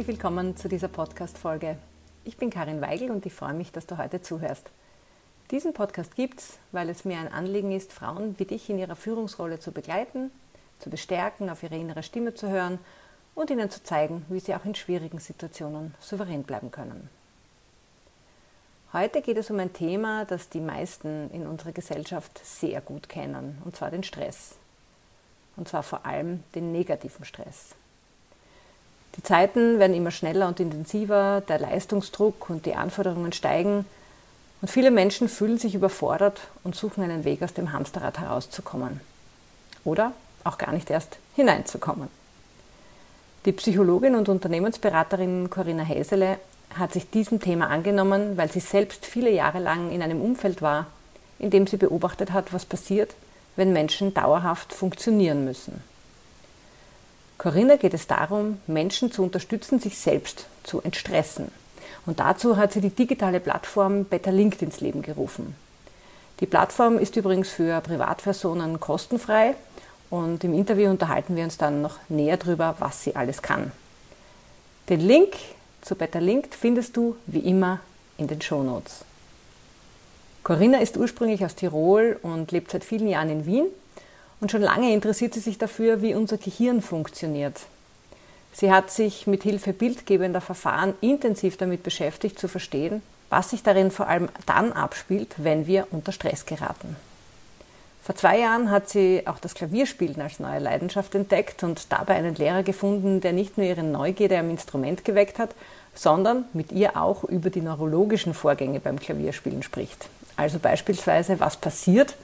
Herzlich willkommen zu dieser Podcast-Folge. Ich bin Karin Weigel und ich freue mich, dass du heute zuhörst. Diesen Podcast gibt es, weil es mir ein Anliegen ist, Frauen wie dich in ihrer Führungsrolle zu begleiten, zu bestärken, auf ihre innere Stimme zu hören und ihnen zu zeigen, wie sie auch in schwierigen Situationen souverän bleiben können. Heute geht es um ein Thema, das die meisten in unserer Gesellschaft sehr gut kennen, und zwar den Stress. Und zwar vor allem den negativen Stress. Die Zeiten werden immer schneller und intensiver, der Leistungsdruck und die Anforderungen steigen und viele Menschen fühlen sich überfordert und suchen einen Weg aus dem Hamsterrad herauszukommen. Oder auch gar nicht erst hineinzukommen. Die Psychologin und Unternehmensberaterin Corinna Häsele hat sich diesem Thema angenommen, weil sie selbst viele Jahre lang in einem Umfeld war, in dem sie beobachtet hat, was passiert, wenn Menschen dauerhaft funktionieren müssen. Corinna geht es darum, Menschen zu unterstützen, sich selbst zu entstressen. Und dazu hat sie die digitale Plattform Better Linked ins Leben gerufen. Die Plattform ist übrigens für Privatpersonen kostenfrei und im Interview unterhalten wir uns dann noch näher darüber, was sie alles kann. Den Link zu Better Linked findest du wie immer in den Shownotes. Corinna ist ursprünglich aus Tirol und lebt seit vielen Jahren in Wien und schon lange interessiert sie sich dafür, wie unser Gehirn funktioniert. Sie hat sich mit Hilfe bildgebender Verfahren intensiv damit beschäftigt, zu verstehen, was sich darin vor allem dann abspielt, wenn wir unter Stress geraten. Vor zwei Jahren hat sie auch das Klavierspielen als neue Leidenschaft entdeckt und dabei einen Lehrer gefunden, der nicht nur ihre Neugierde am Instrument geweckt hat, sondern mit ihr auch über die neurologischen Vorgänge beim Klavierspielen spricht. Also beispielsweise, was passiert,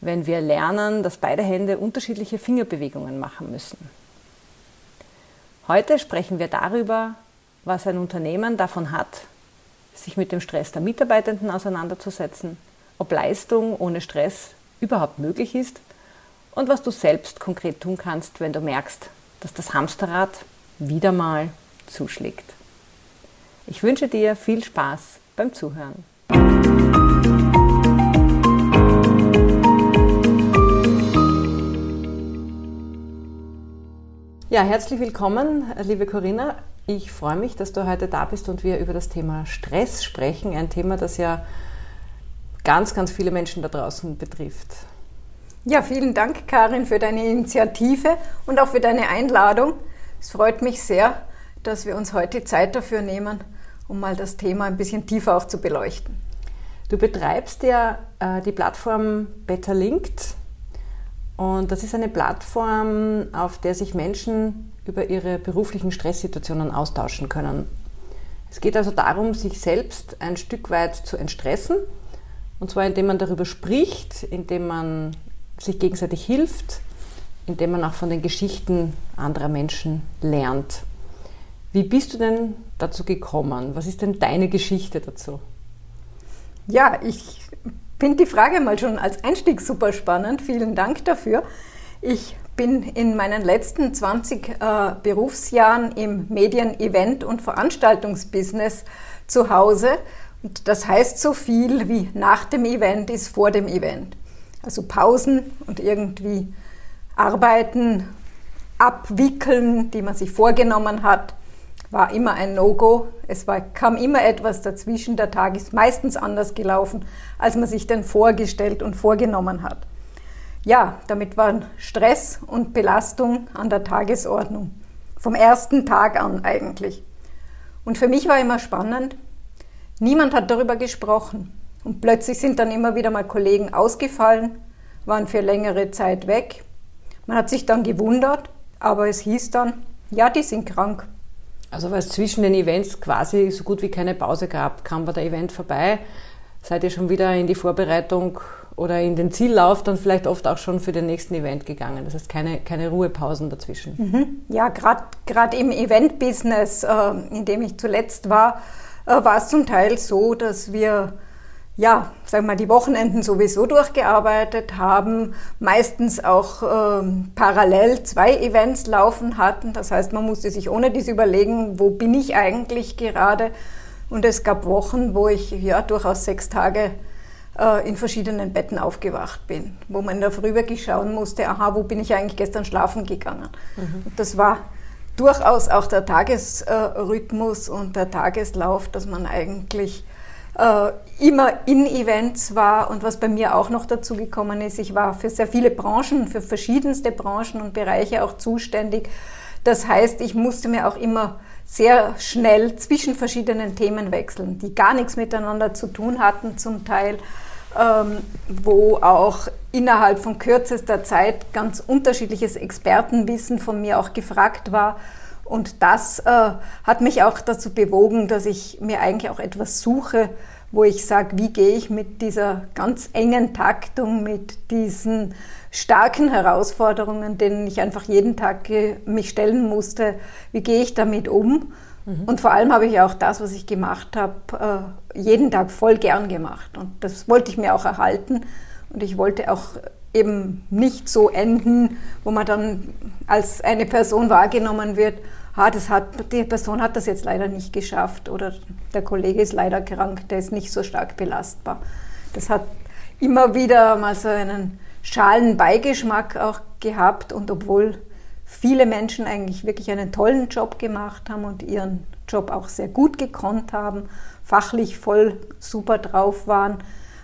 wenn wir lernen, dass beide Hände unterschiedliche Fingerbewegungen machen müssen. Heute sprechen wir darüber, was ein Unternehmen davon hat, sich mit dem Stress der Mitarbeitenden auseinanderzusetzen, ob Leistung ohne Stress überhaupt möglich ist und was du selbst konkret tun kannst, wenn du merkst, dass das Hamsterrad wieder mal zuschlägt. Ich wünsche dir viel Spaß beim Zuhören. Ja, herzlich willkommen, liebe Corinna. Ich freue mich, dass du heute da bist und wir über das Thema Stress sprechen. Ein Thema, das ja ganz, ganz viele Menschen da draußen betrifft. Ja, vielen Dank, Karin, für deine Initiative und auch für deine Einladung. Es freut mich sehr, dass wir uns heute Zeit dafür nehmen, um mal das Thema ein bisschen tiefer auch zu beleuchten. Du betreibst ja äh, die Plattform Better Linked und das ist eine Plattform, auf der sich Menschen über ihre beruflichen Stresssituationen austauschen können. Es geht also darum, sich selbst ein Stück weit zu entstressen. Und zwar indem man darüber spricht, indem man sich gegenseitig hilft, indem man auch von den Geschichten anderer Menschen lernt. Wie bist du denn dazu gekommen? Was ist denn deine Geschichte dazu? Ja, ich finde die Frage mal schon als Einstieg super spannend. Vielen Dank dafür. Ich bin in meinen letzten 20 äh, Berufsjahren im Medien-, Event- und Veranstaltungsbusiness zu Hause. Und das heißt so viel wie nach dem Event ist vor dem Event. Also Pausen und irgendwie arbeiten, abwickeln, die man sich vorgenommen hat war immer ein No-Go. Es war, kam immer etwas dazwischen. Der Tag ist meistens anders gelaufen, als man sich denn vorgestellt und vorgenommen hat. Ja, damit waren Stress und Belastung an der Tagesordnung. Vom ersten Tag an eigentlich. Und für mich war immer spannend, niemand hat darüber gesprochen. Und plötzlich sind dann immer wieder mal Kollegen ausgefallen, waren für längere Zeit weg. Man hat sich dann gewundert, aber es hieß dann, ja, die sind krank. Also weil es zwischen den Events quasi so gut wie keine Pause gab, kam bei der Event vorbei, seid ihr schon wieder in die Vorbereitung oder in den Ziellauf dann vielleicht oft auch schon für den nächsten Event gegangen. Das heißt keine, keine Ruhepausen dazwischen. Mhm. Ja, gerade im Event-Business, äh, in dem ich zuletzt war, äh, war es zum Teil so, dass wir ja, sagen wir mal, die Wochenenden sowieso durchgearbeitet haben, meistens auch ähm, parallel zwei Events laufen hatten. Das heißt, man musste sich ohne dies überlegen, wo bin ich eigentlich gerade. Und es gab Wochen, wo ich ja durchaus sechs Tage äh, in verschiedenen Betten aufgewacht bin, wo man in der Früh wirklich schauen musste, aha, wo bin ich eigentlich gestern schlafen gegangen. Mhm. Das war durchaus auch der Tagesrhythmus und der Tageslauf, dass man eigentlich äh, immer in Events war und was bei mir auch noch dazu gekommen ist, ich war für sehr viele Branchen, für verschiedenste Branchen und Bereiche auch zuständig. Das heißt, ich musste mir auch immer sehr schnell zwischen verschiedenen Themen wechseln, die gar nichts miteinander zu tun hatten zum Teil, ähm, wo auch innerhalb von kürzester Zeit ganz unterschiedliches Expertenwissen von mir auch gefragt war. Und das äh, hat mich auch dazu bewogen, dass ich mir eigentlich auch etwas suche, wo ich sage, wie gehe ich mit dieser ganz engen Taktung, mit diesen starken Herausforderungen, denen ich einfach jeden Tag mich stellen musste, wie gehe ich damit um? Mhm. Und vor allem habe ich auch das, was ich gemacht habe, äh, jeden Tag voll gern gemacht. Und das wollte ich mir auch erhalten. Und ich wollte auch eben nicht so enden, wo man dann als eine Person wahrgenommen wird, ah, das hat, die Person hat das jetzt leider nicht geschafft oder der Kollege ist leider krank, der ist nicht so stark belastbar. Das hat immer wieder mal so einen schalen Beigeschmack auch gehabt und obwohl viele Menschen eigentlich wirklich einen tollen Job gemacht haben und ihren Job auch sehr gut gekonnt haben, fachlich voll super drauf waren,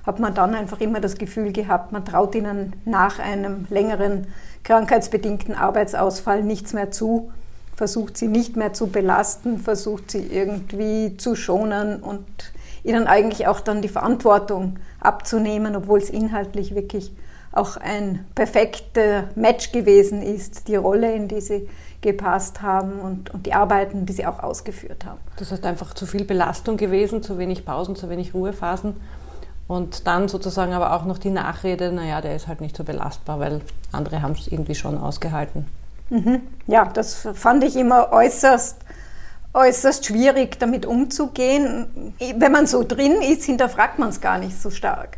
hat man dann einfach immer das Gefühl gehabt, man traut ihnen nach einem längeren krankheitsbedingten Arbeitsausfall nichts mehr zu, versucht sie nicht mehr zu belasten, versucht sie irgendwie zu schonen und ihnen eigentlich auch dann die Verantwortung abzunehmen, obwohl es inhaltlich wirklich auch ein perfekter Match gewesen ist, die Rolle, in die sie gepasst haben und, und die Arbeiten, die sie auch ausgeführt haben. Das heißt einfach zu viel Belastung gewesen, zu wenig Pausen, zu wenig Ruhephasen. Und dann sozusagen aber auch noch die Nachrede, naja, der ist halt nicht so belastbar, weil andere haben es irgendwie schon ausgehalten. Mhm. Ja, das fand ich immer äußerst, äußerst schwierig, damit umzugehen. Wenn man so drin ist, hinterfragt man es gar nicht so stark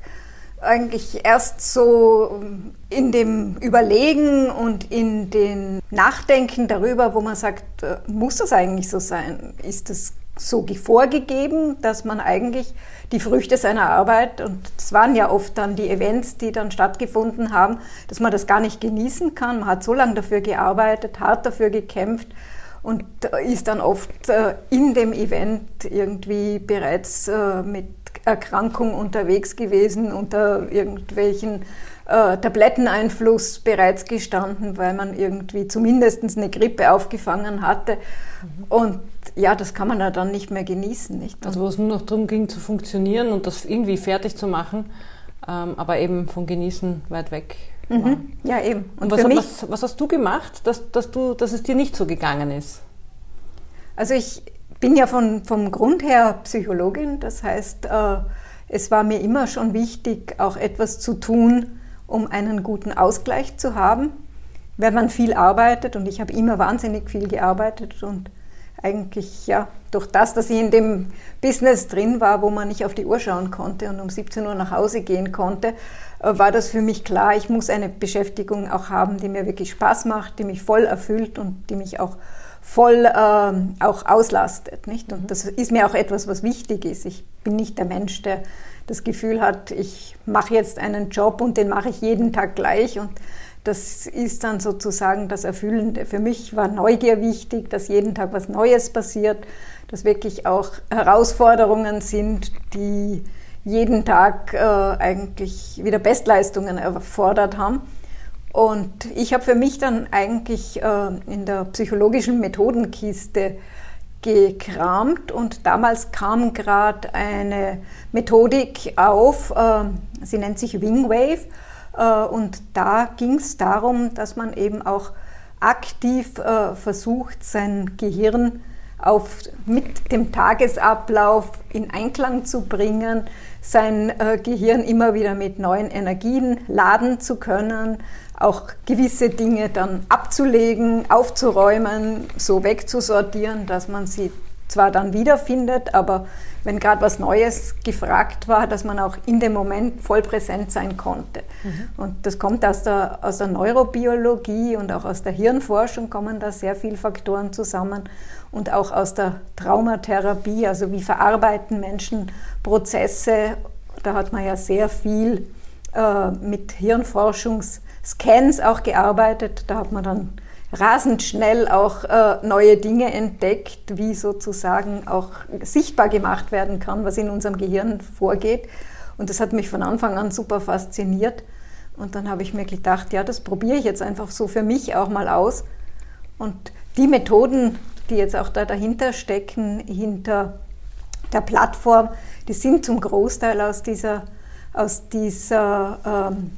eigentlich erst so in dem Überlegen und in den Nachdenken darüber, wo man sagt, äh, muss das eigentlich so sein? Ist das so vorgegeben, dass man eigentlich die Früchte seiner Arbeit, und es waren ja oft dann die Events, die dann stattgefunden haben, dass man das gar nicht genießen kann. Man hat so lange dafür gearbeitet, hart dafür gekämpft und ist dann oft äh, in dem Event irgendwie bereits äh, mit Erkrankung unterwegs gewesen, unter irgendwelchen äh, Tabletteneinfluss bereits gestanden, weil man irgendwie zumindest eine Grippe aufgefangen hatte. Mhm. Und ja, das kann man ja dann nicht mehr genießen. Nicht? Also wo es nur noch darum ging zu funktionieren und das irgendwie fertig zu machen, ähm, aber eben von Genießen weit weg. Mhm. Ja, eben. Und, und was, was, was, hast du gemacht, dass, dass, du, dass es dir nicht so gegangen ist? Also ich, bin ja von, vom Grund her Psychologin, das heißt, äh, es war mir immer schon wichtig, auch etwas zu tun, um einen guten Ausgleich zu haben. Wenn man viel arbeitet, und ich habe immer wahnsinnig viel gearbeitet und eigentlich, ja, durch das, dass ich in dem Business drin war, wo man nicht auf die Uhr schauen konnte und um 17 Uhr nach Hause gehen konnte, äh, war das für mich klar, ich muss eine Beschäftigung auch haben, die mir wirklich Spaß macht, die mich voll erfüllt und die mich auch voll ähm, auch auslastet. Nicht? Und das ist mir auch etwas, was wichtig ist. Ich bin nicht der Mensch, der das Gefühl hat, ich mache jetzt einen Job und den mache ich jeden Tag gleich. Und das ist dann sozusagen das Erfüllende. Für mich war Neugier wichtig, dass jeden Tag was Neues passiert, dass wirklich auch Herausforderungen sind, die jeden Tag äh, eigentlich wieder Bestleistungen erfordert haben. Und ich habe für mich dann eigentlich äh, in der psychologischen Methodenkiste gekramt und damals kam gerade eine Methodik auf, äh, sie nennt sich Wingwave äh, und da ging es darum, dass man eben auch aktiv äh, versucht, sein Gehirn auf, mit dem Tagesablauf in Einklang zu bringen, sein äh, Gehirn immer wieder mit neuen Energien laden zu können, auch gewisse Dinge dann abzulegen, aufzuräumen, so wegzusortieren, dass man sie zwar dann wiederfindet, aber wenn gerade was Neues gefragt war, dass man auch in dem Moment voll präsent sein konnte. Mhm. Und das kommt aus der, aus der Neurobiologie und auch aus der Hirnforschung kommen da sehr viele Faktoren zusammen und auch aus der Traumatherapie, also wie verarbeiten Menschen Prozesse. Da hat man ja sehr viel äh, mit Hirnforschungs- Scans auch gearbeitet. Da hat man dann rasend schnell auch äh, neue Dinge entdeckt, wie sozusagen auch sichtbar gemacht werden kann, was in unserem Gehirn vorgeht. Und das hat mich von Anfang an super fasziniert. Und dann habe ich mir gedacht, ja, das probiere ich jetzt einfach so für mich auch mal aus. Und die Methoden, die jetzt auch da dahinter stecken, hinter der Plattform, die sind zum Großteil aus dieser, aus dieser ähm,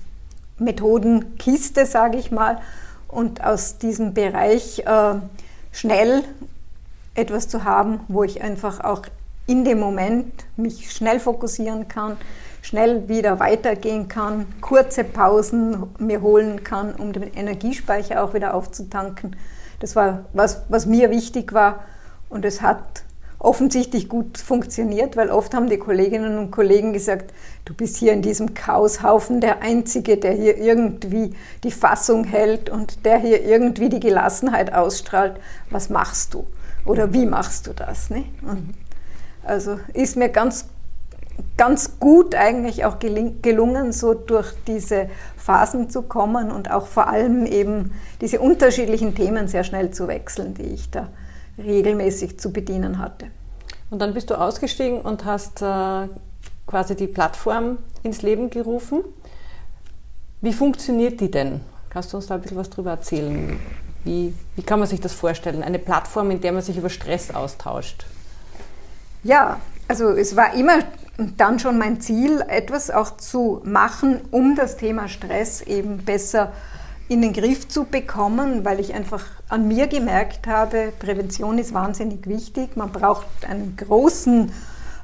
Methodenkiste, sage ich mal, und aus diesem Bereich äh, schnell etwas zu haben, wo ich einfach auch in dem Moment mich schnell fokussieren kann, schnell wieder weitergehen kann, kurze Pausen mir holen kann, um den Energiespeicher auch wieder aufzutanken. Das war was, was mir wichtig war und es hat offensichtlich gut funktioniert, weil oft haben die Kolleginnen und Kollegen gesagt, du bist hier in diesem Chaoshaufen der Einzige, der hier irgendwie die Fassung hält und der hier irgendwie die Gelassenheit ausstrahlt. Was machst du? Oder wie machst du das? Ne? Also ist mir ganz, ganz gut eigentlich auch gelungen, so durch diese Phasen zu kommen und auch vor allem eben diese unterschiedlichen Themen sehr schnell zu wechseln, die ich da regelmäßig zu bedienen hatte. Und dann bist du ausgestiegen und hast äh, quasi die Plattform ins Leben gerufen. Wie funktioniert die denn? Kannst du uns da ein bisschen was darüber erzählen? Wie, wie kann man sich das vorstellen? Eine Plattform, in der man sich über Stress austauscht? Ja, also es war immer dann schon mein Ziel, etwas auch zu machen, um das Thema Stress eben besser zu in den Griff zu bekommen, weil ich einfach an mir gemerkt habe, Prävention ist wahnsinnig wichtig. Man braucht einen großen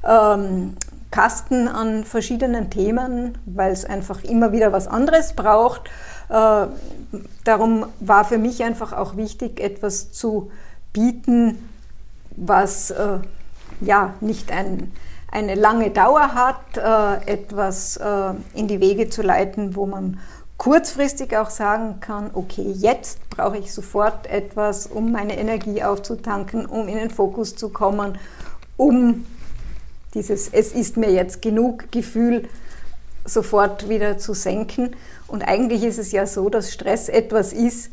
ähm, Kasten an verschiedenen Themen, weil es einfach immer wieder was anderes braucht. Äh, darum war für mich einfach auch wichtig, etwas zu bieten, was äh, ja nicht ein, eine lange Dauer hat, äh, etwas äh, in die Wege zu leiten, wo man kurzfristig auch sagen kann, okay, jetzt brauche ich sofort etwas, um meine Energie aufzutanken, um in den Fokus zu kommen, um dieses Es ist mir jetzt genug Gefühl sofort wieder zu senken. Und eigentlich ist es ja so, dass Stress etwas ist,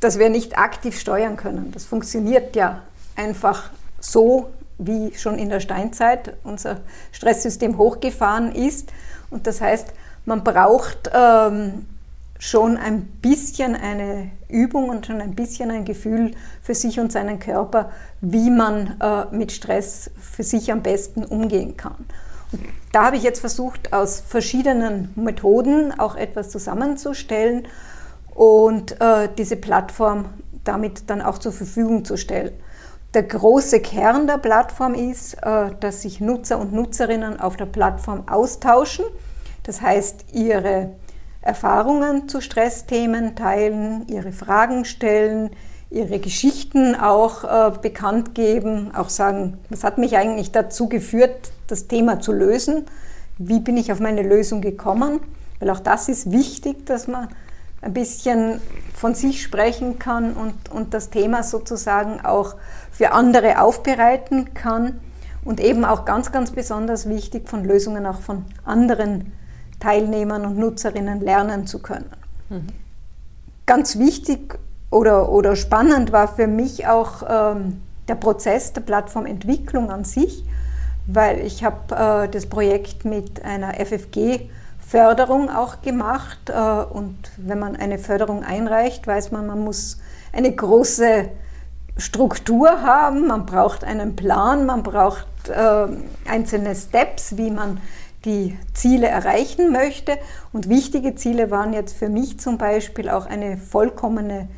das wir nicht aktiv steuern können. Das funktioniert ja einfach so, wie schon in der Steinzeit unser Stresssystem hochgefahren ist. Und das heißt, man braucht ähm, schon ein bisschen eine Übung und schon ein bisschen ein Gefühl für sich und seinen Körper, wie man äh, mit Stress für sich am besten umgehen kann. Und da habe ich jetzt versucht, aus verschiedenen Methoden auch etwas zusammenzustellen und äh, diese Plattform damit dann auch zur Verfügung zu stellen. Der große Kern der Plattform ist, äh, dass sich Nutzer und Nutzerinnen auf der Plattform austauschen das heißt, ihre Erfahrungen zu Stressthemen teilen, ihre Fragen stellen, ihre Geschichten auch äh, bekannt geben, auch sagen, was hat mich eigentlich dazu geführt, das Thema zu lösen? Wie bin ich auf meine Lösung gekommen? Weil auch das ist wichtig, dass man ein bisschen von sich sprechen kann und, und das Thema sozusagen auch für andere aufbereiten kann. Und eben auch ganz, ganz besonders wichtig, von Lösungen auch von anderen Teilnehmern und Nutzerinnen lernen zu können. Mhm. Ganz wichtig oder, oder spannend war für mich auch ähm, der Prozess der Plattformentwicklung an sich, weil ich habe äh, das Projekt mit einer FFG Förderung auch gemacht äh, und wenn man eine Förderung einreicht, weiß man, man muss eine große Struktur haben, man braucht einen Plan, man braucht äh, einzelne Steps, wie man die Ziele erreichen möchte. Und wichtige Ziele waren jetzt für mich zum Beispiel auch eine vollkommene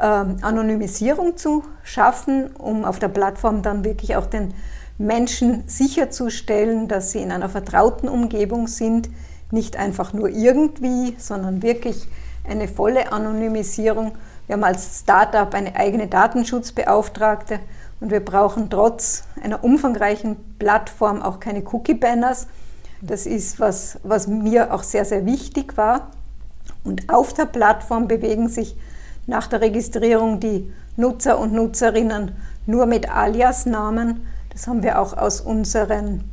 ähm, Anonymisierung zu schaffen, um auf der Plattform dann wirklich auch den Menschen sicherzustellen, dass sie in einer vertrauten Umgebung sind, nicht einfach nur irgendwie, sondern wirklich eine volle Anonymisierung. Wir haben als Startup eine eigene Datenschutzbeauftragte und wir brauchen trotz einer umfangreichen Plattform auch keine Cookie-Banners, das ist was, was mir auch sehr, sehr wichtig war. Und auf der Plattform bewegen sich nach der Registrierung die Nutzer und Nutzerinnen nur mit Alias-Namen. Das haben wir auch aus unseren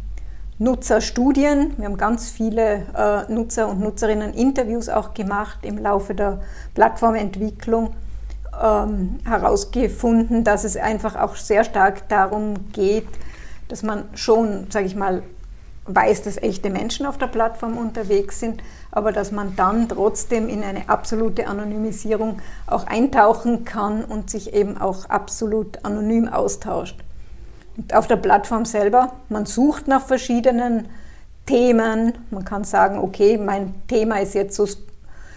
Nutzerstudien. Wir haben ganz viele äh, Nutzer und Nutzerinnen Interviews auch gemacht im Laufe der Plattformentwicklung. ähm, herausgefunden, dass es einfach auch sehr stark darum geht, dass man schon, sage ich mal, weiß, dass echte Menschen auf der Plattform unterwegs sind, aber dass man dann trotzdem in eine absolute Anonymisierung auch eintauchen kann und sich eben auch absolut anonym austauscht. Und auf der Plattform selber, man sucht nach verschiedenen Themen. Man kann sagen, okay, mein Thema ist jetzt so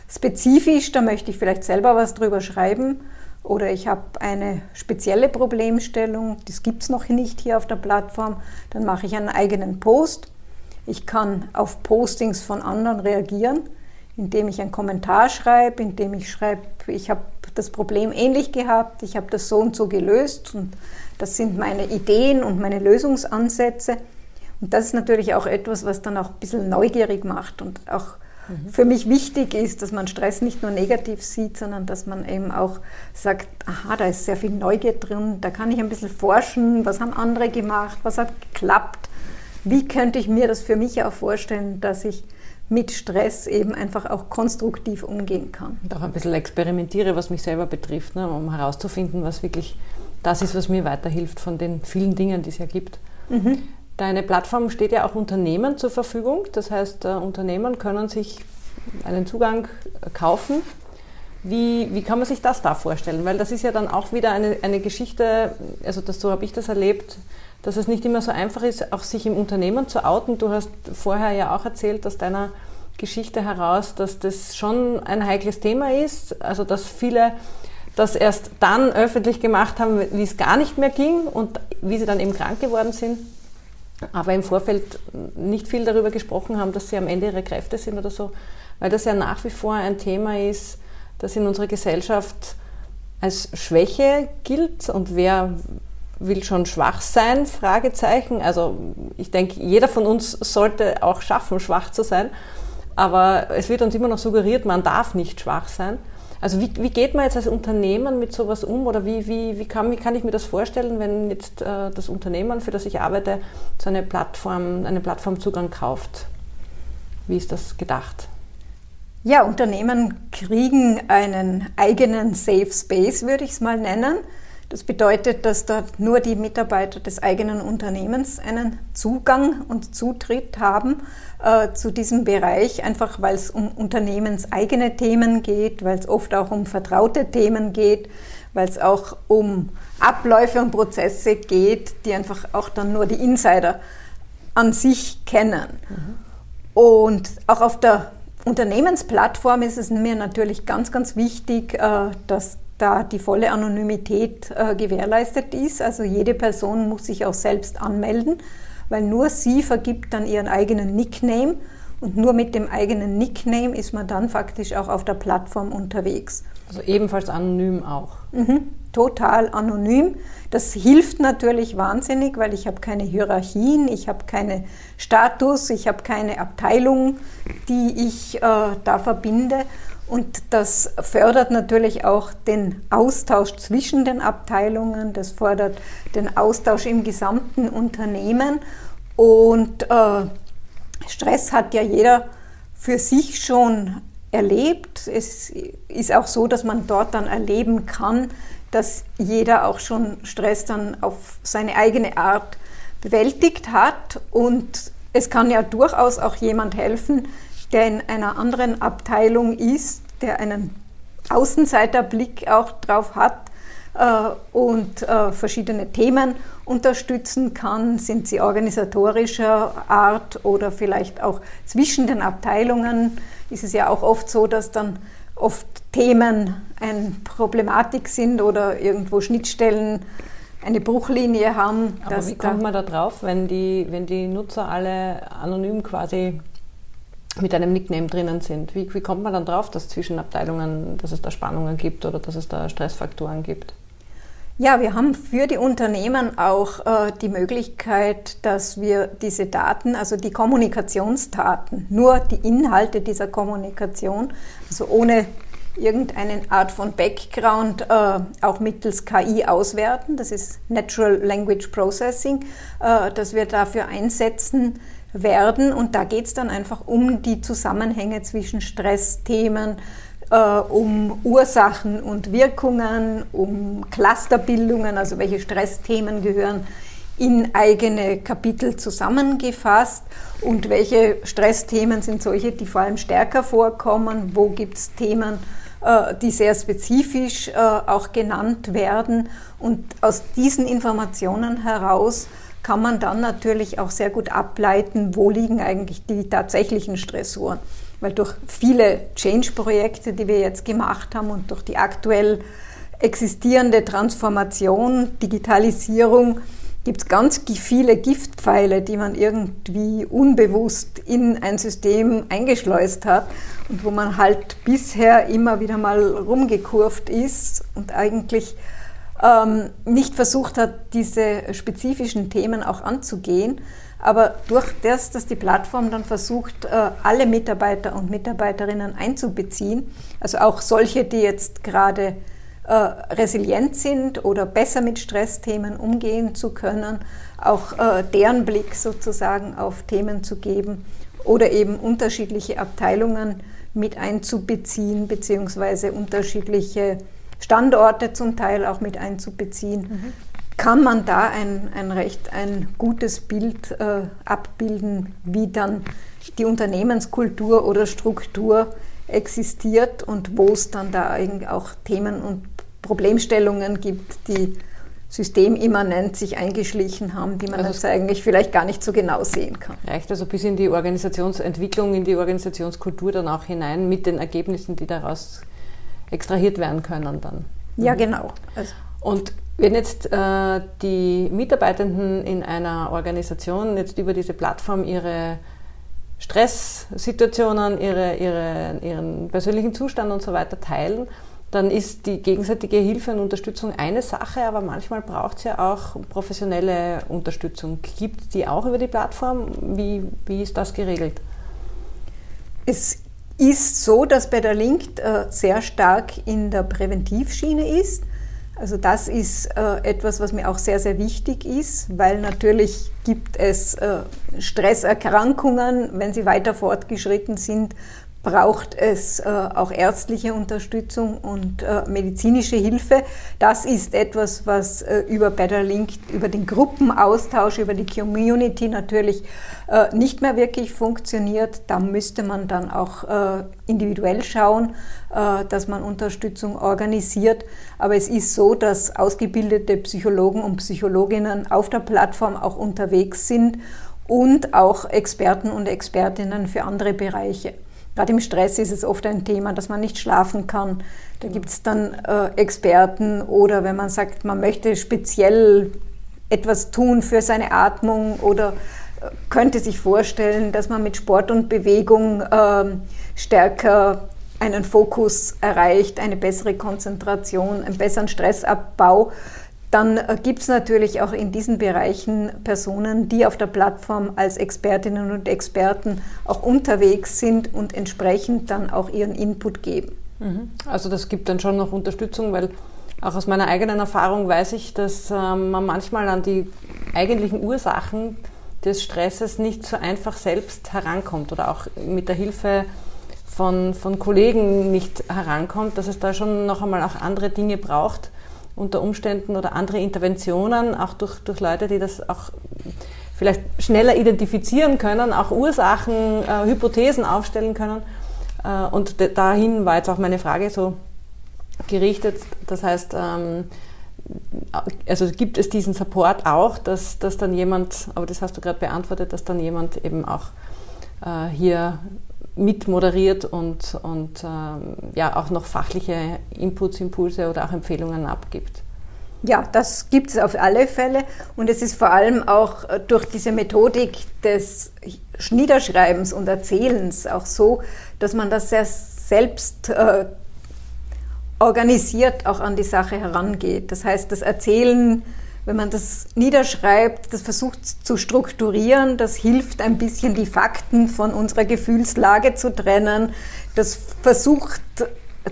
spezifisch, da möchte ich vielleicht selber was drüber schreiben. Oder ich habe eine spezielle Problemstellung, das gibt es noch nicht hier auf der Plattform, dann mache ich einen eigenen Post. Ich kann auf Postings von anderen reagieren, indem ich einen Kommentar schreibe, indem ich schreibe, ich habe das Problem ähnlich gehabt, ich habe das so und so gelöst und das sind meine Ideen und meine Lösungsansätze. Und das ist natürlich auch etwas, was dann auch ein bisschen neugierig macht und auch mhm. für mich wichtig ist, dass man Stress nicht nur negativ sieht, sondern dass man eben auch sagt, aha, da ist sehr viel Neugier drin, da kann ich ein bisschen forschen, was haben andere gemacht, was hat geklappt, wie könnte ich mir das für mich auch vorstellen, dass ich mit Stress eben einfach auch konstruktiv umgehen kann. Und auch ein bisschen experimentiere, was mich selber betrifft, ne, um herauszufinden, was wirklich das ist, was mir weiterhilft von den vielen Dingen, die es ja gibt. Mhm. Deine Plattform steht ja auch Unternehmen zur Verfügung. Das heißt, äh, Unternehmen können sich einen Zugang äh, kaufen. Wie, wie kann man sich das da vorstellen? Weil das ist ja dann auch wieder eine, eine Geschichte, also das, so habe ich das erlebt, dass es nicht immer so einfach ist, auch sich im Unternehmen zu outen. Du hast vorher ja auch erzählt aus deiner Geschichte heraus, dass das schon ein heikles Thema ist, also dass viele das erst dann öffentlich gemacht haben, wie es gar nicht mehr ging und wie sie dann eben krank geworden sind, aber im Vorfeld nicht viel darüber gesprochen haben, dass sie am Ende ihrer Kräfte sind oder so, weil das ja nach wie vor ein Thema ist, das in unserer Gesellschaft als Schwäche gilt und wer will schon schwach sein? Fragezeichen. Also ich denke, jeder von uns sollte auch schaffen, schwach zu sein. Aber es wird uns immer noch suggeriert, man darf nicht schwach sein. Also wie, wie geht man jetzt als Unternehmen mit sowas um oder wie, wie, wie, kann, wie kann ich mir das vorstellen, wenn jetzt äh, das Unternehmen, für das ich arbeite, so eine Plattform, einen Plattformzugang kauft? Wie ist das gedacht? Ja, Unternehmen kriegen einen eigenen Safe Space, würde ich es mal nennen. Das bedeutet, dass dort nur die Mitarbeiter des eigenen Unternehmens einen Zugang und Zutritt haben äh, zu diesem Bereich, einfach weil es um unternehmenseigene Themen geht, weil es oft auch um vertraute Themen geht, weil es auch um Abläufe und Prozesse geht, die einfach auch dann nur die Insider an sich kennen. Mhm. Und auch auf der Unternehmensplattform ist es mir natürlich ganz, ganz wichtig, äh, dass da die volle Anonymität äh, gewährleistet ist. Also jede Person muss sich auch selbst anmelden, weil nur sie vergibt dann ihren eigenen Nickname und nur mit dem eigenen Nickname ist man dann faktisch auch auf der Plattform unterwegs. Also ebenfalls anonym auch. Mhm, total anonym. Das hilft natürlich wahnsinnig, weil ich habe keine Hierarchien, ich habe keinen Status, ich habe keine Abteilung, die ich äh, da verbinde. Und das fördert natürlich auch den Austausch zwischen den Abteilungen, das fördert den Austausch im gesamten Unternehmen. Und äh, Stress hat ja jeder für sich schon erlebt. Es ist auch so, dass man dort dann erleben kann, dass jeder auch schon Stress dann auf seine eigene Art bewältigt hat. Und es kann ja durchaus auch jemand helfen, der in einer anderen Abteilung ist, der einen Außenseiterblick auch drauf hat äh, und äh, verschiedene Themen unterstützen kann. Sind sie organisatorischer Art oder vielleicht auch zwischen den Abteilungen? Ist es ja auch oft so, dass dann oft Themen eine Problematik sind oder irgendwo Schnittstellen eine Bruchlinie haben. Aber wie kommt man da drauf, wenn die, wenn die Nutzer alle anonym quasi mit einem Nickname drinnen sind. Wie, wie kommt man dann drauf, dass zwischen Abteilungen, dass es da Spannungen gibt oder dass es da Stressfaktoren gibt? Ja, wir haben für die Unternehmen auch äh, die Möglichkeit, dass wir diese Daten, also die Kommunikationsdaten, nur die Inhalte dieser Kommunikation, also ohne irgendeine Art von Background, äh, auch mittels KI auswerten. Das ist Natural Language Processing, äh, dass wir dafür einsetzen, werden. Und da geht es dann einfach um die Zusammenhänge zwischen Stressthemen, äh, um Ursachen und Wirkungen, um Clusterbildungen, also welche Stressthemen gehören in eigene Kapitel zusammengefasst und welche Stressthemen sind solche, die vor allem stärker vorkommen, wo gibt es Themen, äh, die sehr spezifisch äh, auch genannt werden und aus diesen Informationen heraus kann man dann natürlich auch sehr gut ableiten, wo liegen eigentlich die tatsächlichen Stressoren. Weil durch viele Change-Projekte, die wir jetzt gemacht haben und durch die aktuell existierende Transformation, Digitalisierung, gibt es ganz viele Giftpfeile, die man irgendwie unbewusst in ein System eingeschleust hat und wo man halt bisher immer wieder mal rumgekurvt ist und eigentlich ähm, nicht versucht hat, diese spezifischen Themen auch anzugehen. Aber durch das, dass die Plattform dann versucht, äh, alle Mitarbeiter und Mitarbeiterinnen einzubeziehen, also auch solche, die jetzt gerade äh, resilient sind oder besser mit Stressthemen umgehen zu können, auch äh, deren Blick sozusagen auf Themen zu geben oder eben unterschiedliche Abteilungen mit einzubeziehen, beziehungsweise unterschiedliche Standorte zum Teil auch mit einzubeziehen. Mhm. Kann man da ein, ein recht ein gutes Bild äh, abbilden, wie dann die Unternehmenskultur oder Struktur existiert und wo es dann da auch Themen und Problemstellungen gibt, die systemimmanent sich eingeschlichen haben, die man also jetzt eigentlich vielleicht gar nicht so genau sehen kann. Reicht also bis in die Organisationsentwicklung, in die Organisationskultur dann auch hinein mit den Ergebnissen, die daraus extrahiert werden können dann. Ja, mhm. genau. Also. Und wenn jetzt äh, die Mitarbeitenden in einer Organisation jetzt über diese Plattform ihre Stresssituationen, ihre, ihre, ihren persönlichen Zustand und so weiter teilen, dann ist die gegenseitige Hilfe und Unterstützung eine Sache, aber manchmal braucht es ja auch professionelle Unterstützung. Gibt es die auch über die Plattform? Wie, wie ist das geregelt? Es ist so, dass bei der Link äh, sehr stark in der Präventivschiene ist. Also das ist äh, etwas, was mir auch sehr, sehr wichtig ist, weil natürlich gibt es äh, Stresserkrankungen, wenn sie weiter fortgeschritten sind, braucht es äh, auch ärztliche Unterstützung und äh, medizinische Hilfe. Das ist etwas, was äh, über Better Link, über den Gruppenaustausch, über die Community natürlich äh, nicht mehr wirklich funktioniert. Da müsste man dann auch äh, individuell schauen, äh, dass man Unterstützung organisiert. Aber es ist so, dass ausgebildete Psychologen und Psychologinnen auf der Plattform auch unterwegs sind und auch Experten und Expertinnen für andere Bereiche. Gerade im Stress ist es oft ein Thema, dass man nicht schlafen kann. Da gibt es dann äh, Experten oder wenn man sagt, man möchte speziell etwas tun für seine Atmung oder äh, könnte sich vorstellen, dass man mit Sport und Bewegung äh, stärker einen Fokus erreicht, eine bessere Konzentration, einen besseren Stressabbau dann äh, gibt es natürlich auch in diesen Bereichen Personen, die auf der Plattform als Expertinnen und Experten auch unterwegs sind und entsprechend dann auch ihren Input geben. Mhm. Also das gibt dann schon noch Unterstützung, weil auch aus meiner eigenen Erfahrung weiß ich, dass ähm, man manchmal an die eigentlichen Ursachen des Stresses nicht so einfach selbst herankommt oder auch mit der Hilfe von, von Kollegen nicht herankommt, dass es da schon noch einmal auch andere Dinge braucht, unter Umständen oder andere Interventionen, auch durch, durch Leute, die das auch vielleicht schneller identifizieren können, auch Ursachen, äh, Hypothesen aufstellen können. Äh, und dahin war jetzt auch meine Frage so gerichtet. Das heißt, ähm, also gibt es diesen Support auch, dass, dass dann jemand, aber das hast du gerade beantwortet, dass dann jemand eben auch äh, hier mitmoderiert und, und ähm, ja auch noch fachliche Inputs, Impulse oder auch Empfehlungen abgibt. Ja, das gibt es auf alle Fälle und es ist vor allem auch äh, durch diese Methodik des Niederschreibens und Erzählens auch so, dass man das sehr selbst äh, organisiert auch an die Sache herangeht. Das heißt, das Erzählen wenn man das niederschreibt, das versucht zu strukturieren, das hilft ein bisschen die Fakten von unserer Gefühlslage zu trennen, das versucht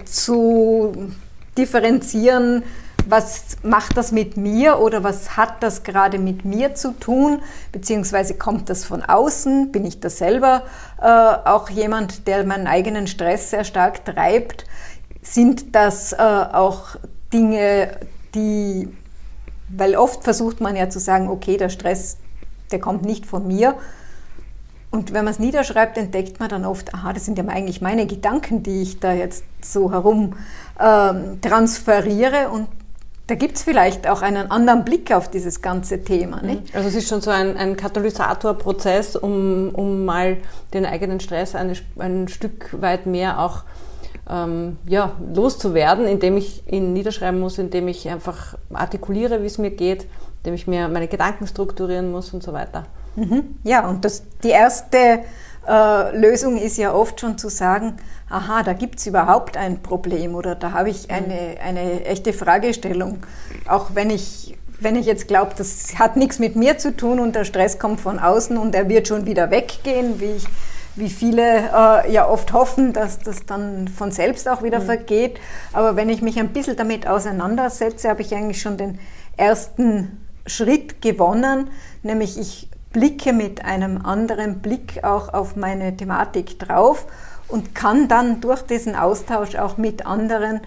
zu differenzieren, was macht das mit mir oder was hat das gerade mit mir zu tun, beziehungsweise kommt das von außen, bin ich das selber äh, auch jemand, der meinen eigenen Stress sehr stark treibt, sind das äh, auch Dinge, die, weil oft versucht man ja zu sagen, okay, der Stress, der kommt nicht von mir, und wenn man es niederschreibt, entdeckt man dann oft, aha, das sind ja eigentlich meine Gedanken, die ich da jetzt so herum ähm, transferiere. Und da gibt es vielleicht auch einen anderen Blick auf dieses ganze Thema. Nicht? Also es ist schon so ein, ein Katalysatorprozess, um, um mal den eigenen Stress eine, ein Stück weit mehr auch ähm, ja, loszuwerden, indem ich ihn niederschreiben muss, indem ich einfach artikuliere, wie es mir geht, indem ich mir meine Gedanken strukturieren muss und so weiter. Mhm. Ja, und das, die erste äh, Lösung ist ja oft schon zu sagen, aha, da gibt es überhaupt ein Problem oder da habe ich eine, eine echte Fragestellung. Auch wenn ich, wenn ich jetzt glaube, das hat nichts mit mir zu tun und der Stress kommt von außen und er wird schon wieder weggehen, wie, ich, wie viele äh, ja oft hoffen, dass das dann von selbst auch wieder mhm. vergeht. Aber wenn ich mich ein bisschen damit auseinandersetze, habe ich eigentlich schon den ersten Schritt gewonnen, nämlich ich blicke mit einem anderen Blick auch auf meine Thematik drauf und kann dann durch diesen Austausch auch mit anderen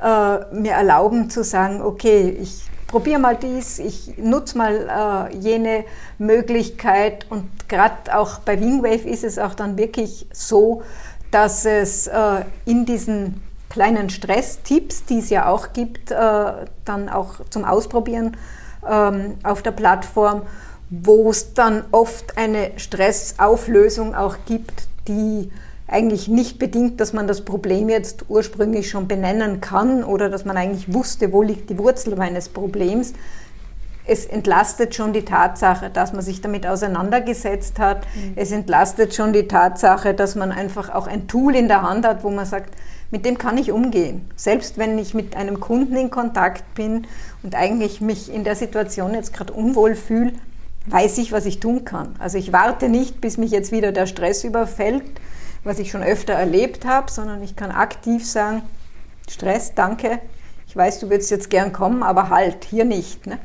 äh, mir erlauben zu sagen, okay, ich probiere mal dies, ich nutze mal äh, jene Möglichkeit. Und gerade auch bei Wingwave ist es auch dann wirklich so, dass es äh, in diesen kleinen Stresstipps, die es ja auch gibt, äh, dann auch zum Ausprobieren ähm, auf der Plattform wo es dann oft eine Stressauflösung auch gibt, die eigentlich nicht bedingt, dass man das Problem jetzt ursprünglich schon benennen kann oder dass man eigentlich wusste, wo liegt die Wurzel meines Problems. Es entlastet schon die Tatsache, dass man sich damit auseinandergesetzt hat. Mhm. Es entlastet schon die Tatsache, dass man einfach auch ein Tool in der Hand hat, wo man sagt, mit dem kann ich umgehen. Selbst wenn ich mit einem Kunden in Kontakt bin und eigentlich mich in der Situation jetzt gerade unwohl fühle, weiß ich, was ich tun kann. Also ich warte nicht, bis mich jetzt wieder der Stress überfällt, was ich schon öfter erlebt habe, sondern ich kann aktiv sagen, Stress, danke, ich weiß, du würdest jetzt gern kommen, aber halt, hier nicht. Ne?